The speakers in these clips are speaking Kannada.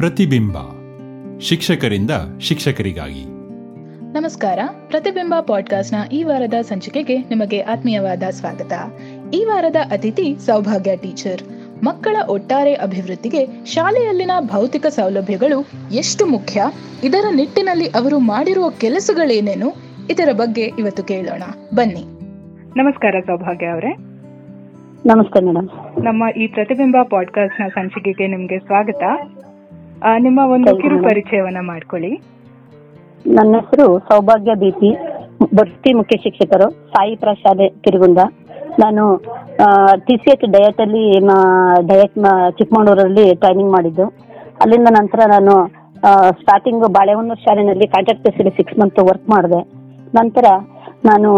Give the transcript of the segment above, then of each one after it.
ಪ್ರತಿಬಿಂಬ. ಶಿಕ್ಷಕರಿಂದ ಶಿಕ್ಷಕರಿಗಾಗಿ. ನಮಸ್ಕಾರ. ಪ್ರತಿಬಿಂಬ ಪಾಡ್ಕಾಸ್ಟ್ನ ಈ ವಾರದ ಸಂಚಿಕೆಗೆ ನಿಮಗೆ ಆತ್ಮೀಯವಾದ ಸ್ವಾಗತ. ಈ ವಾರದ ಅತಿಥಿ ಸೌಭಾಗ್ಯ ಟೀಚರ್. ಮಕ್ಕಳ ಒಟ್ಟಾರೆ ಅಭಿವೃದ್ಧಿಗೆ ಶಾಲೆಯಲ್ಲಿನ ಭೌತಿಕ ಸೌಲಭ್ಯಗಳು ಎಷ್ಟು ಮುಖ್ಯ? ಇದರ ನಿಟ್ಟಿನಲ್ಲಿ ಅವರು ಮಾಡಿರುವ ಕೆಲಸಗಳೇನೇನು? ಇದರ ಬಗ್ಗೆ ಇವತ್ತು ಕೇಳೋಣ. ಬನ್ನಿ. ನಮಸ್ಕಾರ ಸೌಭಾಗ್ಯ ಅವರೇ. ನಮಸ್ತೆ ಮೇಡಮ್. ನಮ್ಮ ಈ ಪ್ರತಿಬಿಂಬ ಪಾಡ್ಕಾಸ್ಟ್ನ ಸಂಚಿಕೆಗೆ ನಿಮ್ಗೆ ಸ್ವಾಗತ. ನಿಮ್ಮ ಒಂದು ಕಿರು ಪರಿಚಯವನ್ನ ಮಾಡ್ಕೊಳ್ಳಿ. ನನ್ನ ಹೆಸರು ಸೌಭಾಗ್ಯ ದೀಪಿ. ಬಡ್ತಿ ಮುಖ್ಯ ಶಿಕ್ಷಕರು ಸಾಯಿ ಪ್ರಶಾಲೆ ತಿರುಗುಂದ ನಾನು ಟಿ ಸಿ ಎಚ್ ಡಯಟ್ ಅಲ್ಲಿ ಡಯಟ್ ಚಿಕ್ಕಮಗಳೂರಲ್ಲಿ ಟ್ರೈನಿಂಗ್ ಮಾಡಿದ್ದು. ಅಲ್ಲಿಂದ ನಂತರ ನಾನು ಸ್ಟಾರ್ಟಿಂಗ್ ಬಾಳೆಹೊನ್ನೂರು ಶಾಲೆಯಲ್ಲಿ ಕಾಂಟ್ರಾಕ್ಟ್ ಬೇಸಿಗೆ ಸಿಕ್ಸ್ ಮಂತ್ ವರ್ಕ್ ಮಾಡಿದೆ. ನಂತರ ನಾನು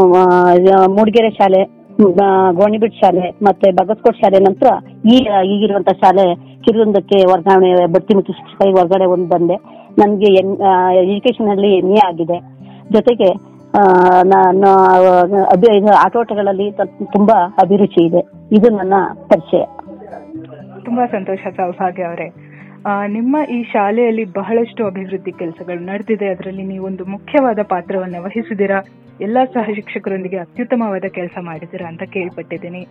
ಮೂಡಿಗೆರೆ ಶಾಲೆ ಗೋಣಿಬಿಟ್ ಗೋಣಿಬೀಡ್ ಶಾಲೆ ಮತ್ತೆ ಬಗಸ್ಕೋಟ್ ಶಾಲೆ ನಂತರ ಈ ಈಗಿರುವಂತ ಶಾಲೆ ಕಿರುಂದಕ್ಕೆ ವರ್ಗಾವಣೆ ಬಡ್ತಿ ಮತ್ತು ಶಿಕ್ಷಕರಿಗೆ ಹೊರಗಡೆ ಒಂದು ಬಂದೆ. ನನಗೆ ಎನ್ ಎಜುಕೇಶನ್ ಅಲ್ಲಿ ಎ ಆಗಿದೆ. ಜೊತೆಗೆ ನಾನು ಆಟೋಟಗಳಲ್ಲಿ ತುಂಬಾ ಅಭಿರುಚಿ ಇದೆ. ಇದು ನನ್ನ ಪರಿಚಯ. ತುಂಬಾ ಸಂತೋಷ ಸೌಭಾಗ್ಯ ಅವರೇ. ನಿಮ್ಮ ಈ ಶಾಲೆಯಲ್ಲಿ ಬಹಳಷ್ಟು ಅಭಿವೃದ್ಧಿ ಕೆಲಸಗಳು ನಡೆದಿದೆ. ಅದರಲ್ಲಿ ನೀವೊಂದು ಮುಖ್ಯವಾದ ಪಾತ್ರವನ್ನು ವಹಿಸಿದ್ದೀರಾ? ಎಲ್ಲಾ ಸಹ ಶಿಕ್ಷಕರೊಂದಿಗೆ ಅತ್ಯುತ್ತಮವಾದ ಕೆಲಸ ಮಾಡಿದ್ದೀರಾ ಅಂತ ಕೇಳ್ಪಟ್ಟಿದ್ದೀನಿ.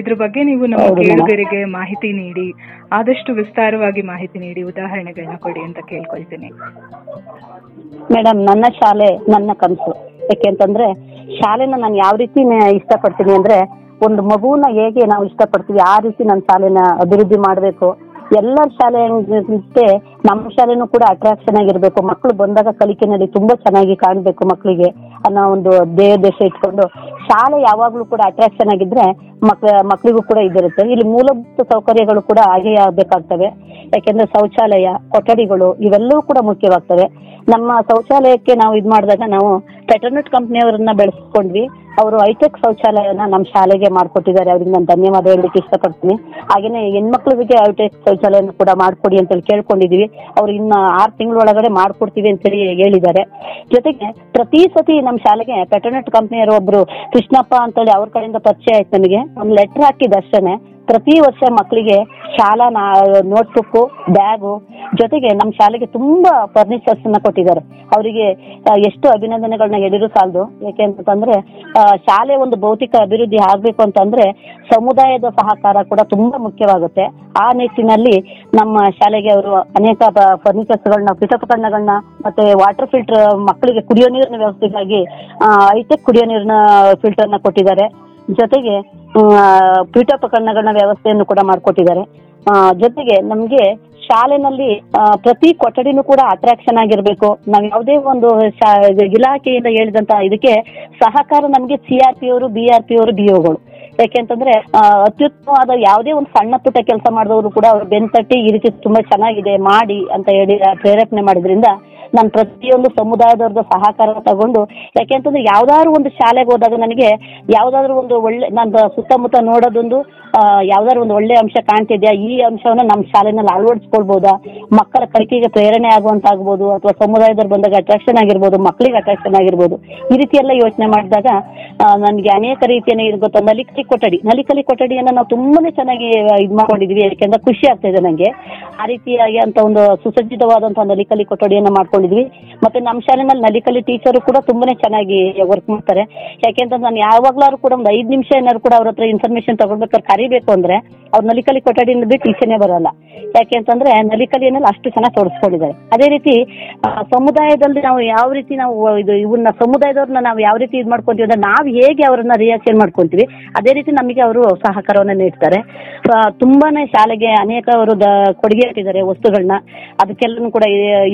ಇದ್ರ ಬಗ್ಗೆ ನೀವು ನಮ್ಮ ಕೇಳುಗರಿಗೆ ಮಾಹಿತಿ ನೀಡಿ ಆದಷ್ಟು ವಿಸ್ತಾರವಾಗಿ ಮಾಹಿತಿ ನೀಡಿ ಉದಾಹರಣೆಗಳನ್ನ ಕೊಡಿ ಅಂತ ಕೇಳ್ಕೊಳ್ತೀನಿ. ಮೇಡಮ್ ನನ್ನ ಶಾಲೆ ನನ್ನ ಕನಸು. ಯಾಕೆಂತಂದ್ರೆ ಶಾಲೆನ ನಾನು ಯಾವ ರೀತಿ ಇಷ್ಟಪಡ್ತೀನಿ ಅಂದ್ರೆ ಒಂದು ಮಗುವನ್ನ ಹೇಗೆ ನಾವು ಇಷ್ಟಪಡ್ತೀವಿ ಆ ರೀತಿ ನನ್ನ ಶಾಲೆನ ಅಭಿವೃದ್ಧಿ ಮಾಡಬೇಕು. ಎಲ್ಲರ ಶಾಲೆ ಹೆಂಗಿರುತ್ತೆ ನಮ್ಮ ಶಾಲೆನೂ ಕೂಡ ಅಟ್ರಾಕ್ಷನ್ ಆಗಿರ್ಬೇಕು. ಮಕ್ಕಳು ಬಂದಾಗ ಕಲಿಕೆನಲ್ಲಿ ತುಂಬಾ ಚೆನ್ನಾಗಿ ಕಾಣ್ಬೇಕು ಮಕ್ಕಳಿಗೆ ಅನ್ನೋ ಒಂದು ದೇಶ ಇಟ್ಕೊಂಡು ಶಾಲೆ ಯಾವಾಗ್ಲೂ ಕೂಡ ಅಟ್ರಾಕ್ಷನ್ ಆಗಿದ್ರೆ ಮಕ್, ಮಕ್ಳಿಗೂ ಕೂಡ ಇದಿರುತ್ತೆ. ಇಲ್ಲಿ ಮೂಲಭೂತ ಸೌಕರ್ಯಗಳು ಕೂಡ ಹಾಗೆ ಆಗ್ಬೇಕಾಗ್ತವೆ. ಯಾಕೆಂದ್ರೆ ಶೌಚಾಲಯ, ಕೊಠಡಿಗಳು ಇವೆಲ್ಲವೂ ಕೂಡ ಮುಖ್ಯವಾಗ್ತವೆ. ನಮ್ಮ ಶೌಚಾಲಯಕ್ಕೆ ನಾವು ಇದ್ ಮಾಡಿದಾಗ ನಾವು ಪೆಟರ್ನೆಟ್ ಕಂಪ್ನಿಯವರನ್ನ ಬೆಳೆಸ್ಕೊಂಡ್ವಿ. ಅವರು ಐಟೆಕ್ ಶೌಚಾಲಯನ ನಮ್ಮ ಶಾಲೆಗೆ ಮಾಡ್ಕೊಟ್ಟಿದ್ದಾರೆ. ಅವ್ರಿಗೆ ನಾನು ಧನ್ಯವಾದ ಹೇಳಲಿಕ್ಕೆ ಇಷ್ಟಪಡ್ತೀನಿ. ಹಾಗೇನೆ ಹೆಣ್ಮಕ್ಳಿಗೆ ಐಟೆಕ್ ಶೌಚಾಲಯನ ಕೂಡ ಮಾಡ್ಕೊಡಿ ಅಂತ ಹೇಳಿ ಕೇಳ್ಕೊಂಡಿದೀವಿ. ಅವ್ರು ಇನ್ನ ಆರು ತಿಂಗಳೊಳಗಡೆ ಮಾಡ್ಕೊಡ್ತೀವಿ ಅಂತ ಹೇಳಿ ಹೇಳಿದ್ದಾರೆ. ಜೊತೆಗೆ ಪ್ರತಿ ಸತಿ ನಮ್ಮ ಶಾಲೆಗೆ ಪೆಟರ್ನೆಟ್ ಕಂಪ್ನಿಯವರು ಒಬ್ರು ಕೃಷ್ಣಪ್ಪ ಅಂತೇಳಿ ಅವ್ರ ಕಡೆಯಿಂದ ಪರಿಚಯ ಆಯ್ತು ನನಗೆ ಒಂದು ಲೆಟರ್ ಹಾಕಿದ ಪ್ರತಿ ವರ್ಷ ಮಕ್ಕಳಿಗೆ ಶಾಲಾ ನೋಟ್ಬುಕ್ ಬ್ಯಾಗು ಜೊತೆಗೆ ನಮ್ಮ ಶಾಲೆಗೆ ತುಂಬಾ ಫರ್ನಿಚರ್ಸ್ ಅನ್ನ ಕೊಟ್ಟಿದ್ದಾರೆ. ಅವರಿಗೆ ಎಷ್ಟು ಅಭಿನಂದನೆಗಳನ್ನ ಹೇಳಿದ್ರು ಸಾಲದು. ಯಾಕೆ ಅಂತಂದ್ರೆ ಶಾಲೆ ಒಂದು ಭೌತಿಕ ಅಭಿವೃದ್ಧಿ ಆಗ್ಬೇಕು ಅಂತಂದ್ರೆ ಸಮುದಾಯದ ಸಹಕಾರ ಕೂಡ ತುಂಬಾ ಮುಖ್ಯವಾಗುತ್ತೆ. ಆ ನಿಟ್ಟಿನಲ್ಲಿ ನಮ್ಮ ಶಾಲೆಗೆ ಅವರು ಅನೇಕ ಫರ್ನಿಚರ್ಸ್ ಗಳನ್ನ, ಪೀಠೋಪಕರಣಗಳನ್ನ ಮತ್ತೆ ವಾಟರ್ ಫಿಲ್ಟರ್ ಮಕ್ಕಳಿಗೆ ಕುಡಿಯೋ ನೀರಿನ ವ್ಯವಸ್ಥೆಗಾಗಿ ಹೈಟೆಕ್ ಕುಡಿಯೋ ನೀರಿನ ಫಿಲ್ಟರ್ನ ಕೊಟ್ಟಿದ್ದಾರೆ. ಜೊತೆಗೆ ಆ, ಪೀಠೋಪಕರಣಗಳನ್ನ ವ್ಯವಸ್ಥೆಯನ್ನು ಕೂಡ ಮಾಡಿಕೊಟ್ಟಿದ್ದಾರೆ. ಜೊತೆಗೆ ನಮ್ಗೆ ಶಾಲೆನಲ್ಲಿ ಪ್ರತಿ ಕೊಠಡಿನೂ ಕೂಡ ಅಟ್ರಾಕ್ಷನ್ ಆಗಿರ್ಬೇಕು. ನಾವ್ ಯಾವುದೇ ಒಂದು ಇಲಾಖೆಯಿಂದ ಹೇಳಿದಂತ ಇದಕ್ಕೆ ಸಹಕಾರ ನಮ್ಗೆ ಸಿ ಆರ್ ಪಿ ಅವರು ಬಿ ಪಿ ಅವರು ಬಿ ಒಗಳು ಯಾಕೆಂತಂದ್ರೆ ಅತ್ಯುತ್ತಮವಾದ ಯಾವುದೇ ಒಂದು ಸಣ್ಣ ಪುಟ್ಟ ಕೆಲಸ ಮಾಡಿದವರು ಕೂಡ ಅವ್ರು ಬೆನ್ತಟ್ಟಿ ಈ ರೀತಿ ತುಂಬಾ ಚೆನ್ನಾಗಿದೆ, ಮಾಡಿ ಅಂತ ಹೇಳಿ ಪ್ರೇರೇಪಣೆ ಮಾಡಿದ್ರಿಂದ ನಾನು ಪ್ರತಿಯೊಂದು ಸಮುದಾಯದವ್ರದ್ದು ಸಹಕಾರ ತಗೊಂಡು ಯಾಕೆಂತಂದ್ರೆ ಯಾವ್ದಾದ್ರು ಒಂದು ಶಾಲೆಗೆ ಹೋದಾಗ ನನಗೆ ಯಾವ್ದಾದ್ರು ಒಂದು ಒಳ್ಳೆ ನನ್ನ ಸುತ್ತಮುತ್ತ ನೋಡೋದೊಂದು ಯಾವ್ದಾದ್ರು ಒಂದು ಒಳ್ಳೆ ಅಂಶ ಕಾಣ್ತಿದ್ಯಾ? ಈ ಅಂಶವನ್ನ ನಮ್ಮ ಶಾಲೆನಲ್ಲಿ ಅಳವಡಿಸ್ಕೊಳ್ಬಹುದಾ ಮಕ್ಕಳ ಕಲಿಕೆಗೆ ಪ್ರೇರಣೆ ಆಗುವಂತ ಆಗ್ಬೋದು ಅಥವಾ ಸಮುದಾಯದವ್ರು ಬಂದಾಗ ಅಟ್ರಾಕ್ಷನ್ ಆಗಿರ್ಬೋದು ಮಕ್ಕಳಿಗೆ ಅಟ್ರಾಕ್ಷನ್ ಆಗಿರ್ಬೋದು, ಈ ರೀತಿ ಎಲ್ಲ ಯೋಚನೆ ಮಾಡಿದಾಗ ನನಗೆ ಅನೇಕ ರೀತಿಯ ಇದು ಗೊತ್ತಾ. ನಲಿಕಲಿ ಕೊಠಡಿ. ನಲಿಕಲಿ ಕೊಠಡಿಯನ್ನ ನಾವು ತುಂಬಾನೇ ಚೆನ್ನಾಗಿ ಇದು ಮಾಡ್ಕೊಂಡಿದೀವಿ. ಯಾಕೆಂದ್ರೆ ಖುಷಿ ಆಗ್ತಾ ಇದೆ ನಂಗೆ. ಆ ರೀತಿಯಾಗಿ ಅಂತ ಒಂದು ಸುಸಜ್ಜಿತವಾದಂತಹ ನಲಿಕಲಿ ಕೊಠಡಿಯನ್ನ ಮಾಡ್ಕೊಂಡಿದ್ವಿ. ಮತ್ತೆ ನಮ್ಮ ಶಾಲೆನಲ್ಲಿ ನಲಿಕಲಿ ಟೀಚರು ಕೂಡ ತುಂಬಾನೇ ಚೆನ್ನಾಗಿ ವರ್ಕ್ ಮಾಡ್ತಾರೆ. ಯಾಕೆಂತಂದ್ರೆ ನಾನು ಯಾವಾಗ್ಲಾರು ಕೂಡ ಒಂದು ಐದು ನಿಮಿಷ ಏನಾದ್ರು ಕೂಡ ಅವ್ರ ಹತ್ರ ಇನ್ಫಾರ್ಮೇಶನ್ ಕರಿಬೇಕು ಅಂದ್ರೆ ಅವ್ರು ನಲಿಕಲಿ ಕೊಠಡಿಯಿಂದ ಬಿಟ್ಟು ಈಚೆನೆ ಬರಲ್ಲ. ಯಾಕೆ ಅಂತಂದ್ರೆ ನಲಿಕಲಿಯನ್ನೆಲ್ಲ ಅಷ್ಟು ಚೆನ್ನಾಗಿ ತೋರಿಸ್ಕೊಂಡಿದ್ದಾರೆ. ಅದೇ ರೀತಿ ಸಮುದಾಯದಲ್ಲಿ ನಾವು ಯಾವ ರೀತಿ ನಾವು ಇದು ಇವನ್ನ ಸಮುದಾಯದವ್ರನ್ನ ನಾವು ಯಾವ ರೀತಿ ಇದು ಮಾಡ್ಕೊಂತೀವಿ ಅಂದ್ರೆ ನಾವು ಹೇಗೆ ಅವರನ್ನ ರಿಯಾಕ್ಷನ್ ಮಾಡ್ಕೊಂತೀವಿ, ಅದೇ ರೀತಿ ನಮಗೆ ಅವರು ಸಹಕಾರವನ್ನ ನೀಡ್ತಾರೆ. ತುಂಬಾನೇ ಶಾಲೆಗೆ ಅನೇಕ ಅವರು ಕೊಡುಗೆ ಇಟ್ಟಿದ್ದಾರೆ ವಸ್ತುಗಳನ್ನ ಅದಕ್ಕೆಲ್ಲನೂ ಕೂಡ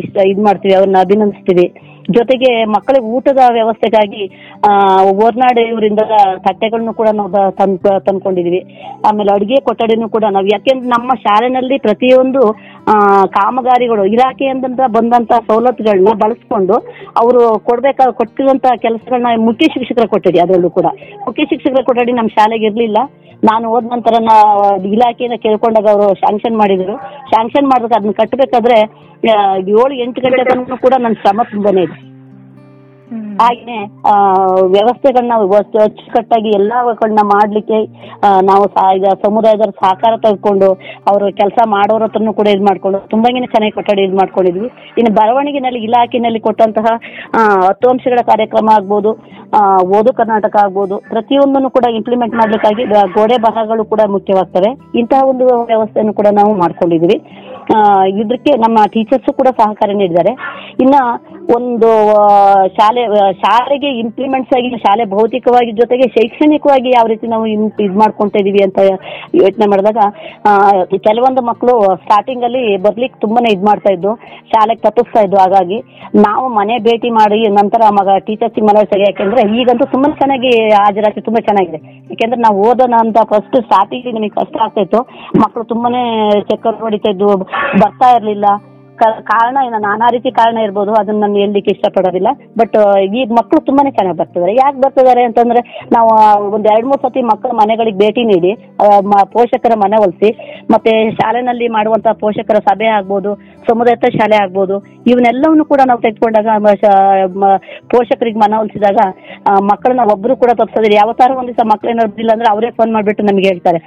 ಇಷ್ಟ, ಇದು ಮಾಡ್ತೀವಿ, ಅವ್ರನ್ನ ಅಭಿನಂದಿಸ್ತೀವಿ. ಜೊತೆಗೆ ಮಕ್ಕಳಿಗೆ ಊಟದ ವ್ಯವಸ್ಥೆಗಾಗಿ, ಆ, ಓರ್ನಾಡು ಇವರಿಂದ ತಟ್ಟೆಗಳನ್ನು ಕೂಡ ನಾವು ತಂದ್, ತಂದ್ಕೊಂಡಿದೀವಿ. ಆಮೇಲೆ ಅಡುಗೆ ಕೊಠಡಿನೂ ಕೂಡ ನಾವು, ಯಾಕೆಂದ್ರೆ ನಮ್ಮ ಶಾಲೆನಲ್ಲಿ ಪ್ರತಿಯೊಂದು, ಆ, ಕಾಮಗಾರಿಗಳು ಇಲಾಖೆಯಿಂದ ಬಂದಂತ ಸವಲತ್ತುಗಳನ್ನ ಬಳಸ್ಕೊಂಡು ಅವರು ಕೊಡ್ಬೇಕಾದ ಕೊಟ್ಟಿರುವಂತ ಕೆಲಸಗಳನ್ನ ಮುಖ್ಯ ಶಿಕ್ಷಕರ ಕೊಠಡಿ ಅದರಲ್ಲೂ ಕೂಡ. ಮುಖ್ಯ ಶಿಕ್ಷಕರ ಕೊಠಡಿ ನಮ್ಮ ಶಾಲೆಗೆ ಇರ್ಲಿಲ್ಲ. ನಾನು ಹೋದ ನಂತರ ನಾ, ಇಲಾಖೆಯಿಂದ ಕೇಳ್ಕೊಂಡಾಗ ಅವರು ಶಾಂಕ್ಷನ್ ಮಾಡಿದ್ರು. ಶಾಂಕ್ಷನ್ ಮಾಡಿದಾಗ ಅದನ್ನ ಕಟ್ಟಬೇಕಾದ್ರೆ ಏಳು, ಎಂಟು ಗಂಟೆ ತನಕ ಕೂಡ ನನ್ನ ಶ್ರಮ ತುಂಬಾನೇ ಇದೆ ಹಾಗೆ ವ್ಯವಸ್ಥೆಗಳನ್ನ ಅಚ್ಚುಕಟ್ಟಾಗಿ ಎಲ್ಲಗಳನ್ನ ಮಾಡ್ಲಿಕ್ಕೆ ನಾವು ಸಾ- ಈಗ ಸಮುದಾಯದವ್ರ ಸಹಕಾರ ತೆಗೆದುಕೊಂಡು ಅವರು ಕೆಲಸ ಮಾಡೋರ ಹತ್ರನೂ ಕೂಡ ಇದು ಮಾಡ್ಕೊಂಡು, ತುಂಬಾನೇ ಚೆನ್ನಾಗಿ ಕೊಠಡಿ ಇದು ಮಾಡ್ಕೊಂಡಿದ್ವಿ. ಇನ್ನು ಬರವಣಿಗೆನಲ್ಲಿ, ಇಲಾಖೆನಲ್ಲಿ ಕೊಟ್ಟಂತಹ ಹತ್ತು ಅಂಶಗಳ ಕಾರ್ಯಕ್ರಮ ಆಗ್ಬೋದು ಓದು ಕರ್ನಾಟಕ ಆಗ್ಬೋದು, ಪ್ರತಿಯೊಂದನ್ನು ಕೂಡ ಇಂಪ್ಲಿಮೆಂಟ್ ಮಾಡ್ಲಿಕ್ಕಾಗಿ ಗೋಡೆ ಬರಹಗಳು ಕೂಡ ಮುಖ್ಯವಾಗ್ತವೆ. ಇಂತಹ ಒಂದು ವ್ಯವಸ್ಥೆಯನ್ನು ಕೂಡ ನಾವು ಮಾಡ್ಕೊಂಡಿದ್ವಿ. ಇದಕ್ಕೆ ನಮ್ಮ ಟೀಚರ್ಸ್ ಕೂಡ ಸಹಕಾರ ನೀಡಿದ್ದಾರೆ. ಇನ್ನ ಒಂದು ಶಾಲೆ ಶಾಲೆಗೆ ಇಂಪ್ಲಿಮೆಂಟ್ಸ್ ಆಗಿ, ಶಾಲೆ ಭೌತಿಕವಾಗಿ ಜೊತೆಗೆ ಶೈಕ್ಷಣಿಕವಾಗಿ ಯಾವ ರೀತಿ ನಾವು ಇದ್ ಮಾಡ್ಕೊಂತ ಇದೀವಿ ಅಂತ ಯೋಚನೆ ಮಾಡಿದಾಗ ಕೆಲವೊಂದು ಮಕ್ಕಳು ಸ್ಟಾರ್ಟಿಂಗ್ ಅಲ್ಲಿ ಬರ್ಲಿಕ್ಕೆ ತುಂಬಾನೇ ಇದ್ ಮಾಡ್ತಾ ಇದ್ದು ಶಾಲೆಗೆ ತಪ್ಪಿಸ್ತಾ ಇದ್ದು ಹಾಗಾಗಿ ನಾವು ಮನೆ ಭೇಟಿ ಮಾಡಿ, ನಂತರ ಮಗ ಟೀಚರ್ಸ್ ಮನವರಿಕೆ ಯಾಕೆಂದ್ರೆ ಈಗಂತೂ ತುಂಬಾ ಚೆನ್ನಾಗಿ ಹಾಜರಾತಿ ತುಂಬಾ ಚೆನ್ನಾಗಿದೆ. ಯಾಕೆಂದ್ರೆ ನಾವು ಓದೋಣ ಅಂತ ಫಸ್ಟ್ ಸ್ಟಾರ್ಟಿಂಗ್ ನಮಗೆ ಕಷ್ಟ ಆಗ್ತಾ ಇತ್ತು. ಮಕ್ಕಳು ತುಂಬಾನೇ ಚಕ್ಕರ್ ಹೊಡಿತಾ ಇದ್ದು ಬರ್ತಾ ಇರ್ಲಿಲ್ಲ. ಕಾರಣ ಏನೋ, ನಾನಾ ರೀತಿ ಕಾರಣ ಇರ್ಬೋದು, ಅದನ್ನ ನಾನು ಹೇಳಲಿಕ್ಕೆ ಇಷ್ಟಪಡೋದಿಲ್ಲ. ಬಟ್ ಈಗ ಮಕ್ಕಳು ತುಂಬಾನೇ ಚೆನ್ನಾಗಿ ಬರ್ತಿದ್ದಾರೆ. ಯಾಕೆ ಬರ್ತಿದ್ದಾರೆ ಅಂತಂದ್ರೆ, ನಾವು ಒಂದ್ ಎರಡ್ ಮೂರ್ ಸತಿ ಮಕ್ಕಳ ಮನೆಗಳಿಗೆ ಭೇಟಿ ನೀಡಿ ಪೋಷಕರ ಮನವೊಲಿಸಿ ಮತ್ತೆ ಶಾಲೆನಲ್ಲಿ ಮಾಡುವಂತ ಪೋಷಕರ ಸಭೆ ಆಗ್ಬೋದು ಸಮುದಾಯ ಶಾಲೆ ಆಗ್ಬೋದು, ಇವನ್ನೆಲ್ಲವನ್ನು ಕೂಡ ನಾವು ತೆಗೆದುಕೊಂಡಾಗ ಪೋಷಕರಿಗೆ ಮನವೊಲಿಸಿದಾಗ ಮಕ್ಕಳನ್ನ ಒಬ್ರು ಕೂಡ ತಪ್ಪಿಸೋದಿಲ್ಲ ಯಾವತ್ತಾರು ಒಂದ್ ದಿವಸ ಮಕ್ಳು ಏನಾದ್ರು ಬಂದಿಲ್ಲ ಅಂದ್ರೆ ಅವರೇ ಫೋನ್ ಮಾಡ್ಬಿಟ್ಟು ನಮ್ಗೆ ಹೇಳ್ತಾರೆ.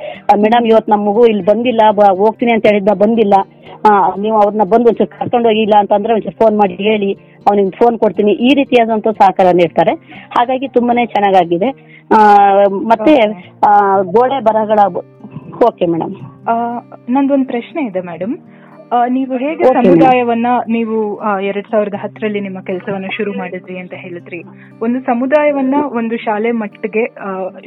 ಮೇಡಮ್ ಇವತ್ತು ನಮ್ಮ ಇಲ್ಲಿ ಬಂದಿಲ್ಲ ಹೋಗ್ತೀನಿ ಅಂತ ಹೇಳಿದ್ದ ಬಂದಿಲ್ಲ. ನೀವು ಅವ್ರನ್ನ ಬಂದು ಒಂಚೂರು ಕರ್ಕೊಂಡು ಹೋಗಿಲ್ಲ ಅಂತಂದ್ರೆ ಒಂಚೂರು ಫೋನ್ ಮಾಡಿ ಹೇಳಿ ಅವ್ನಿಗೆ ಫೋನ್ ಕೊಡ್ತೀನಿ. ಈ ರೀತಿಯಾದಂತ ಸಹಕಾರ ನೀಡ್ತಾರೆ ಹಾಗಾಗಿ ತುಂಬಾನೇ ಚೆನ್ನಾಗಾಗಿದೆ. ಆ, ಮತ್ತೆ ಗೋಡೆ ಬರಗಳ ಓಕೆ ಮೇಡಮ್ ನಂದೊಂದು ಪ್ರಶ್ನೆ ಇದೆ ಮೇಡಮ್ ನೀವು ಹೇಗೆ ಸಮುದಾಯವನ್ನ ನೀವು ಎರಡ್ ಸಾವಿರದ ಹತ್ತರಲ್ಲಿ ನಿಮ್ಮ ಕೆಲಸವನ್ನ ಶುರು ಮಾಡಿದ್ರಿ ಅಂತ ಹೇಳಿದ್ರಿ. ಒಂದು ಸಮುದಾಯವನ್ನ ಒಂದು ಶಾಲೆ ಮಟ್ಟಿಗೆ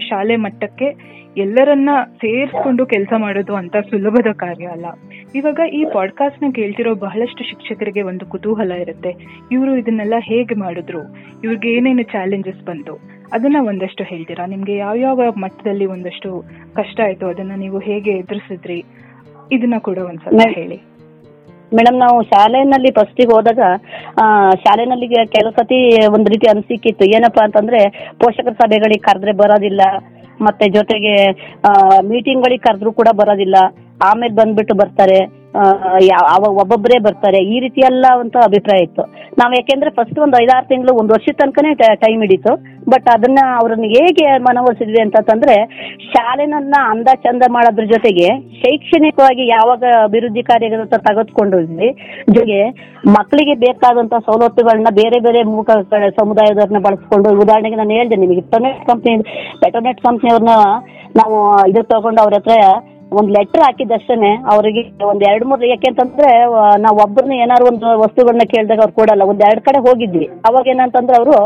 ಶಾಲೆ ಮಟ್ಟಕ್ಕೆ ಎಲ್ಲರನ್ನ ಸೇರಿಸ್ಕೊಂಡು ಕೆಲಸ ಮಾಡೋದು ಅಂತ ಸುಲಭದ ಕಾರ್ಯ ಅಲ್ಲ. ಇವಾಗ ಈ ಪಾಡ್ಕಾಸ್ಟ್ನ ಕೇಳ್ತಿರೋ ಬಹಳಷ್ಟು ಶಿಕ್ಷಕರಿಗೆ ಒಂದು ಕುತೂಹಲ ಇರುತ್ತೆ. ಇವರು ಇದನ್ನೆಲ್ಲ ಹೇಗೆ ಮಾಡಿದ್ರು? ಇವ್ರಿಗೆ ಏನೇನು ಚಾಲೆಂಜಸ್ ಬಂತು? ಅದನ್ನ ಒಂದಷ್ಟು ಹೇಳ್ತೀರಾ? ನಿಮ್ಗೆ ಯಾವ ಯಾವ ಮಟ್ಟದಲ್ಲಿ ಒಂದಷ್ಟು ಕಷ್ಟ ಆಯ್ತು? ಅದನ್ನ ನೀವು ಹೇಗೆ ಎದುರಿಸಿದ್ರಿ? ಇದನ್ನ ಕೂಡ ಒಂದ್ಸಲ ಹೇಳಿ. ಮೇಡಮ್ ನಾವು ಶಾಲೆನಲ್ಲಿ ಫಸ್ಟಿಗೆ ಹೋದಾಗ ಶಾಲೆನಲ್ಲಿ ಕೆಲವು ಸತಿ ಒಂದ್ ರೀತಿ ಅನ್ಸಿಕ್ಕಿತ್ತು ಏನಪ್ಪಾ ಅಂತಂದ್ರೆ ಪೋಷಕರ ಸಭೆಗಳಿಗೆ ಕರೆದ್ರೆ ಬರೋದಿಲ್ಲ. ಮತ್ತೆ ಜೊತೆಗೆ ಮೀಟಿಂಗ್ ಗಳಿಗೆ ಕರೆದ್ರು ಕೂಡ ಬರೋದಿಲ್ಲ. ಆಮೇಲೆ ಬಂದ್ಬಿಟ್ಟು ಬರ್ತಾರೆ. ಆ, ಯಾ- ಅವ ಒಬ್ಬೊಬ್ಬರೇ ಬರ್ತಾರೆ. ಈ ರೀತಿ ಎಲ್ಲ ಅಂತ ಅಭಿಪ್ರಾಯ ಇತ್ತು. ನಾವು ಯಾಕೆಂದ್ರೆ ಫಸ್ಟ್ ಒಂದು ಐದಾರು ತಿಂಗಳು ಒಂದು ವರ್ಷದ ತನಕನೇ ಟೈಮ್ ಹಿಡಿತು. ಬಟ್ ಅದನ್ನ ಅವ್ರನ್ನ ಹೇಗೆ ಮನವೊಲಿಸಿದ್ವಿ ಅಂತಂದ್ರೆ ಶಾಲೆನನ್ನ ಅಂದ ಚಂದ ಮಾಡೋದ್ರ ಜೊತೆಗೆ ಶೈಕ್ಷಣಿಕವಾಗಿ ಯಾವಾಗ ಅಭಿವೃದ್ಧಿ ಕಾರ್ಯಗಳತ್ತ ತೆಗೆದುಕೊಂಡಿದ್ವಿ. ಜೊತೆಗೆ ಮಕ್ಕಳಿಗೆ ಬೇಕಾದಂತ ಸವಲತ್ತುಗಳನ್ನ ಬೇರೆ ಬೇರೆ ಮೂಕ ಸಮುದಾಯದವ್ರನ್ನ ಬಳಸ್ಕೊಂಡು ಉದಾಹರಣೆಗೆ ನಾನು ಹೇಳ್ದೆ ನಿಮಗೆ ಪೆಟೋನೆಟ್ ಕಂಪ್ನಿ ಪೆಟೋನೆಟ್ ಕಂಪ್ನಿಯವ್ರನ್ನ ನಾವು ಇದಕ್ಕೆ ತಗೊಂಡು ಅವ್ರ ಹತ್ರ ಒಂದ್ ಲೆಟರ್ ಹಾಕಿದಷ್ಟೇ ಅವರಿಗೆ ಒಂದ್ ಎರಡ್ ಮೂರು ಯಾಕೆಂತಂದ್ರೆ ನಾವ್ ಒಬ್ಬರನ್ನ ಏನಾರು ಒಂದು ವಸ್ತುಗಳನ್ನ ಕೇಳಿದಾಗ ಅವ್ರು ಕೊಡಲ್ಲ, ಒಂದ್ ಎರಡ್ ಕಡೆ ಹೋಗಿದ್ವಿ. ಅವಾಗ ಏನಂತಂದ್ರೆ ಅವರು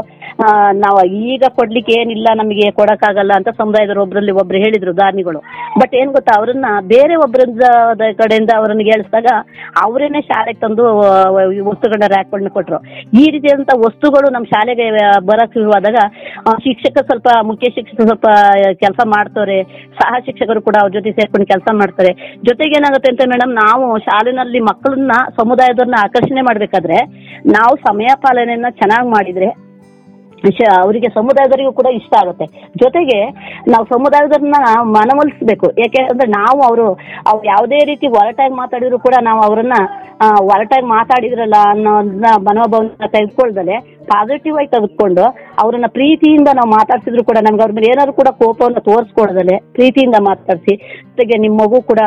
ನಾವ್ ಈಗ ಕೊಡ್ಲಿಕ್ಕೆ ಏನಿಲ್ಲ, ನಮಗೆ ಕೊಡಕ್ಕಾಗಲ್ಲ ಅಂತ ಸಮುದಾಯದವ್ರು ಒಬ್ರಲ್ಲಿ ಒಬ್ರು ಹೇಳಿದ್ರು ದಾನಿಗಳು. ಬಟ್ ಏನ್ ಗೊತ್ತಾ, ಅವ್ರನ್ನ ಬೇರೆ ಒಬ್ಬರ ಕಡೆಯಿಂದ ಅವ್ರನ್ನ ಹೇಳಿಸಿದಾಗ ಅವರೇನೆ ಶಾಲೆಗೆ ತಂದು ವಸ್ತುಗಳನ್ನ ರ್ಯಾಕ್ಗಳನ್ನ ಕೊಟ್ರು. ಈ ರೀತಿಯಾದಂತ ವಸ್ತುಗಳು ನಮ್ಮ ಶಾಲೆಗೆ ಬರಕ್ ಶುರುವಾದಾಗ ಶಿಕ್ಷಕ ಸ್ವಲ್ಪ, ಮುಖ್ಯ ಶಿಕ್ಷಕ ಸ್ವಲ್ಪ ಕೆಲಸ ಮಾಡ್ತವ್ರೆ, ಸಹ ಶಿಕ್ಷಕರು ಕೂಡ ಅವ್ರ ಜೊತೆ ಸೇರ್ಕೊಂಡು ಕೆಲಸ ಮಾಡ್ತಾರೆ. ಜೊತೆಗೆ ಏನಾಗುತ್ತೆ ಅಂತ ಮೇಡಮ್ ನಾವು ಶಾಲೆನಲ್ಲಿ ಮಕ್ಕಳನ್ನ, ಸಮುದಾಯದವ್ರನ್ನ ಆಕರ್ಷಣೆ ಮಾಡ್ಬೇಕಾದ್ರೆ, ನಾವು ಸಮಯ ಪಾಲನೆಯನ್ನ ಚೆನ್ನಾಗಿ ಮಾಡಿದ್ರೆ ಶ- ಅವರಿಗೆ ಸಮುದಾಯದವರಿಗೂ ಕೂಡ ಇಷ್ಟ ಆಗುತ್ತೆ. ಜೊತೆಗೆ ನಾವು ಸಮುದಾಯದವ್ರನ್ನ ಮನವೊಲಿಸ್ಬೇಕು ಯಾಕೆ ಅಂದ್ರೆ ನಾವು ಅವರು, ಅವ್ರು ಯಾವುದೇ ರೀತಿ ಒರಟಾಗಿ ಮಾತಾಡಿದ್ರು ಕೂಡ ನಾವು ಅವರನ್ನ ಒರಟಾಗಿ ಮಾತಾಡಿದ್ರಲ್ಲ ಅನ್ನೋದನ್ನ ಮನೋಭಾವನ ತೆಗೆದುಕೊಳ್ದಲೆ ಪಾಸಿಟಿವ್ ಆಗಿ ತೆಗೆದುಕೊಂಡು ಅವ್ರನ್ನ ಪ್ರೀತಿಯಿಂದ ನಾವು ಮಾತಾಡ್ಸಿದ್ರು ಕೂಡ ನಮ್ಗೆ ಅವ್ರ ಮೇಲೆ ಏನಾದ್ರು ಕೂಡ ಕೋಪವನ್ನು ತೋರಿಸ್ಕೊಳ್ದಲೆ ಪ್ರೀತಿಯಿಂದ ಮಾತಾಡಿಸಿ. ಜೊತೆಗೆ ನಿಮ್ಮ ಮಗು ಕೂಡ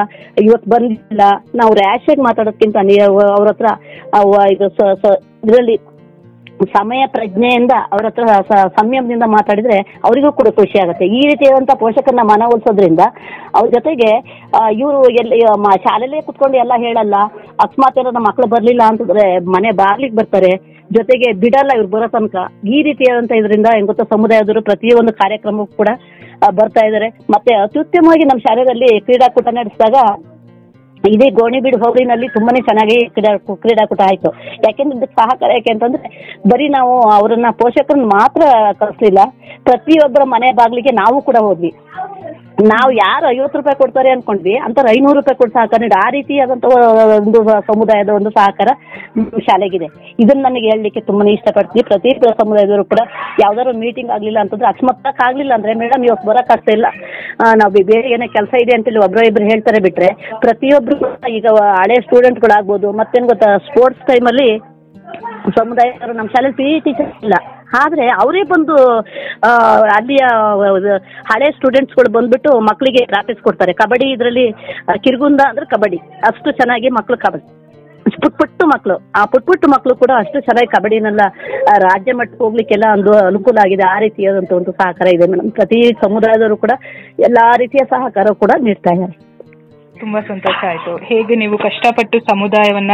ಇವತ್ತು ಬಂದಿಲ್ಲ, ನಾವು ರ್ಯಾಶ್ ಆಗಿ ಮಾತಾಡೋದ್ಕಿಂತ ನೀವು ಅವ್ರ ಹತ್ರ ಇದು ಇದರಲ್ಲಿ ಸಮಯ ಪ್ರಜ್ಞೆಯಿಂದ ಅವ್ರ ಹತ್ರ ಸಂಯಮದಿಂದ ಮಾತಾಡಿದ್ರೆ ಅವರಿಗೂ ಕೂಡ ಖುಷಿ ಆಗುತ್ತೆ. ಈ ರೀತಿಯಾದಂತಹ ಪೋಷಕರನ್ನ ಮನವೊಲಿಸೋದ್ರಿಂದ ಅವ್ರ ಜೊತೆಗೆ ಇವರು ಎಲ್ಲಿ ಶಾಲೆಲೇ ಕುತ್ಕೊಂಡು ಎಲ್ಲ ಹೇಳಲ್ಲ, ಅಕಸ್ಮಾತ್ ನಮ್ಮ ಮಕ್ಳು ಬರ್ಲಿಲ್ಲ ಅಂತಂದ್ರೆ ಮನೆ ಬಾಗ್ಲಿಗೆ ಬರ್ತಾರೆ, ಜೊತೆಗೆ ಬಿಡಲ್ಲ ಇವ್ರು ಬರೋ ತನಕ. ಈ ರೀತಿಯಾದಂತ ಇದರಿಂದ ಹೆಂಗ್ ಗೊತ್ತಾ, ಸಮುದಾಯದವರು ಪ್ರತಿಯೊಂದು ಕಾರ್ಯಕ್ರಮಕ್ಕೂ ಕೂಡ ಬರ್ತಾ ಇದ್ದಾರೆ ಮತ್ತೆ ಅತ್ಯುತ್ತಮವಾಗಿ ನಮ್ಮ ಶಾಲೆಯಲ್ಲಿ ಕ್ರೀಡಾಕೂಟ ನಡೆಸಿದಾಗ ಇದೇ ಗೋಣಿಬೀಡು ಹೋಬಳಿನಲ್ಲಿ ತುಂಬಾನೇ ಚೆನ್ನಾಗಿ ಕ್ರೀಡಾ ಕ್ರೀಡಾಕೂಟ ಆಯ್ತು. ಯಾಕೆಂದ್ರೆ ಇದಕ್ಕೆ ಸಹಕಾರ ಯಾಕೆ ಅಂತಂದ್ರೆ ಬರೀ ನಾವು ಅವರನ್ನ ಪೋಷಕರನ್ನ ಮಾತ್ರ ಕಳಿಸ್ಲಿಲ್ಲ ಪ್ರತಿಯೊಬ್ಬರ ಮನೆ ಬಾಗಿಲಿಗೆ ನಾವು ಕೂಡ ಹೋದ್ವಿ. ನಾವು ಯಾರು ಐವತ್ತು ರೂಪಾಯಿ ಕೊಡ್ತಾರೆ ಅನ್ಕೊಂಡ್ವಿ ಅಂತ ಐನೂರು ರೂಪಾಯಿ ಕೊಟ್ಟು ಸಹಕಾರ ಆ ಆದಂತ ಒಂದು ಸಮುದಾಯದ ಒಂದು ಸಹಕಾರ ಶಾಲೆಗಿದೆ. ಇದನ್ನ ನನಗೆ ಹೇಳಲಿಕ್ಕೆ ತುಂಬಾನೇ ಇಷ್ಟಪಡ್ತೀನಿ. ಪ್ರತಿ ಸಮುದಾಯದವರು ಕೂಡ ಯಾವ್ದಾದ್ರು ಮೀಟಿಂಗ್ ಆಗ್ಲಿಲ್ಲ ಅಂತಂದ್ರೆ ಅಕಸ್ಮಾತ್ ಆಗ್ಲಿಲ್ಲ ಅಂದ್ರೆ, ಮೇಡಮ್ ಇವತ್ತು ಬರಕ್ ಆಗ್ತಾ ಇಲ್ಲ. ನಾವು ಬೇರೆ ಏನೋ ಕೆಲಸ ಇದೆ ಅಂತೇಳಿ ಒಬ್ರು ಇಬ್ರು ಹೇಳ್ತಾರೆ ಬಿಟ್ರೆ, ಪ್ರತಿಯೊಬ್ರು ಈಗ ಹಳೆ ಸ್ಟೂಡೆಂಟ್ಗಳಾಗ್ಬೋದು ಮತ್ತೇನ್ ಗೊತ್ತಾ ಸ್ಪೋರ್ಟ್ಸ್ ಟೈಮಲ್ಲಿ ಸಮುದಾಯದವರು ನಮ್ಮ ಶಾಲೆ ಪಿ ಟೀಚರ್ ಇಲ್ಲ. ಆದ್ರೆ ಅವರೇ ಬಂದು ಅಲ್ಲಿಯ ಹಳೆ ಹಳೆ ಸ್ಟೂಡೆಂಟ್ಸ್ಗಳು ಬಂದ್ಬಿಟ್ಟು ಮಕ್ಕಳಿಗೆ ಪ್ರಾಕ್ಟೀಸ್ ಕೊಡ್ತಾರೆ. ಕಬಡ್ಡಿ ಇದರಲ್ಲಿ ಕಿರ್ಗುಂದ ಅಂದ್ರೆ ಕಬಡ್ಡಿ. ಅಷ್ಟು ಚೆನ್ನಾಗಿ ಮಕ್ಕಳು ಕಬಡ್ಡಿ ಪುಟ್ ಪುಟ್ಟು ಮಕ್ಕಳು ಆ ಪುಟ್ ಪುಟ್ಟು ಮಕ್ಕಳು ಕೂಡ ಅಷ್ಟು ಚೆನ್ನಾಗಿ ಕಬಡ್ಡಿನೆಲ್ಲ ರಾಜ್ಯ ಮಟ್ಟಕ್ಕೆ ಹೋಗ್ಲಿಕ್ಕೆಲ್ಲ ಒಂದು ಅನುಕೂಲ ಆಗಿದೆ. ಆ ರೀತಿಯಾದಂಥ ಒಂದು ಸಹಕಾರ ಇದೆ. ಮೇಡಮ್ ಪ್ರತಿ ಸಮುದಾಯದವರು ಕೂಡ ಎಲ್ಲಾ ರೀತಿಯ ಸಹಕಾರ ಕೂಡ ನೀಡ್ತಾ ಇದ್ದಾರೆ. ತುಂಬಾ ಸಂತೋಷ ಆಯ್ತು. ಹೇಗೆ ನೀವು ಕಷ್ಟಪಟ್ಟು ಸಮುದಾಯವನ್ನ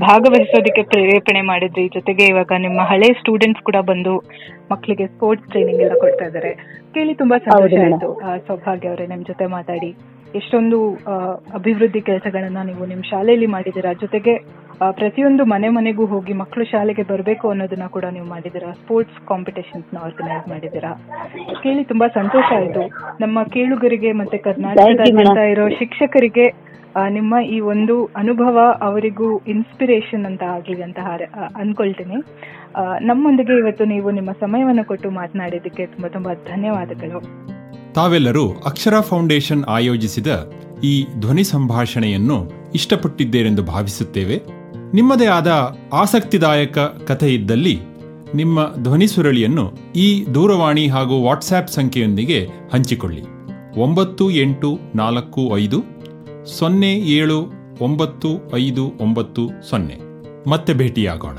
ಭಾಗವಹಿಸೋದಕ್ಕೆ ಪ್ರೇರೇಪಣೆ ಮಾಡಿದ್ರಿ. ಜೊತೆಗೆ ಇವಾಗ ನಿಮ್ಮ ಹಳೆ ಸ್ಟೂಡೆಂಟ್ಸ್ ಕೂಡ ಬಂದು ಮಕ್ಕಳಿಗೆ ಸ್ಪೋರ್ಟ್ಸ್ ಟ್ರೈನಿಂಗ್ ಎಲ್ಲ ಕೊಡ್ತಾ ಇದ್ದಾರೆ ಕೇಳಿ ತುಂಬಾ ಸಂತೋಷ ಆಯ್ತು. ಆ, ಸೌಭಾಗ್ಯ ಅವರೇ ನಿಮ್ ಜೊತೆ ಮಾತಾಡಿ. ಎಷ್ಟೊಂದು ಅಭಿವೃದ್ಧಿ ಕೆಲಸಗಳನ್ನ ನೀವು ನಿಮ್ ಶಾಲೆಯಲ್ಲಿ ಮಾಡಿದ್ದೀರಾ? ಜೊತೆಗೆ ಪ್ರತಿಯೊಂದು ಮನೆ ಮನೆಗೂ ಹೋಗಿ ಮಕ್ಕಳು ಶಾಲೆಗೆ ಬರಬೇಕು ಅನ್ನೋದನ್ನ ಕೂಡ ನೀವು ಮಾಡಿದ್ದೀರಾ? ಸ್ಪೋರ್ಟ್ಸ್ ಕಾಂಪಿಟೇಷನ್ಸ್ನ ಆರ್ಗನೈಸ್ ಮಾಡಿದ್ದೀರಾ? ಕೇಳಿ ತುಂಬಾ ಸಂತೋಷ ಆಯ್ತು. ನಮ್ಮ ಕೇಳುಗರಿಗೆ ಮತ್ತೆ ಕರ್ನಾಟಕದಾದ್ಯಂತ ಇರೋ ಶಿಕ್ಷಕರಿಗೆ ನಿಮ್ಮ ಈ ಒಂದು ಅನುಭವ ಅವರಿಗೂ ಇನ್ಸ್ಪಿರೇಷನ್ ಅಂತ ಆಗಲಿ ಅಂತ ಅನ್ಕೊಳ್ತೀನಿ. ನಮ್ಮೊಂದಿಗೆ ಇವತ್ತು ನೀವು ನಿಮ್ಮ ಸಮಯವನ್ನು ಕೊಟ್ಟು ಮಾತನಾಡಿದ್ದಕ್ಕೆ ತುಂಬಾ ತುಂಬಾ ಧನ್ಯವಾದಗಳು. ತಾವೆಲ್ಲರೂ ಅಕ್ಷರ ಫೌಂಡೇಶನ್ ಆಯೋಜಿಸಿದ ಈ ಧ್ವನಿ ಸಂಭಾಷಣೆಯನ್ನು ಇಷ್ಟಪಟ್ಟಿದ್ದೇರೆಂದು ಭಾವಿಸುತ್ತೇವೆ. ನಿಮ್ಮದೇ ಆದ ಆಸಕ್ತಿದಾಯಕ ಕಥೆ ಇದ್ದಲ್ಲಿ ನಿಮ್ಮ ಧ್ವನಿ ಸುರಳಿಯನ್ನು ಈ ದೂರವಾಣಿ ಹಾಗೂ ವಾಟ್ಸ್ಆ್ಯಪ್ ಸಂಖ್ಯೆಯೊಂದಿಗೆ ಹಂಚಿಕೊಳ್ಳಿ. ಒಂಬತ್ತು ಎಂಟು ನಾಲ್ಕು ಐದು ಸೊನ್ನೆ ಏಳು ಒಂಬತ್ತು ಐದು ಒಂಬತ್ತು ಸೊನ್ನೆ. ಮತ್ತೆ ಭೇಟಿಯಾಗೋಣ.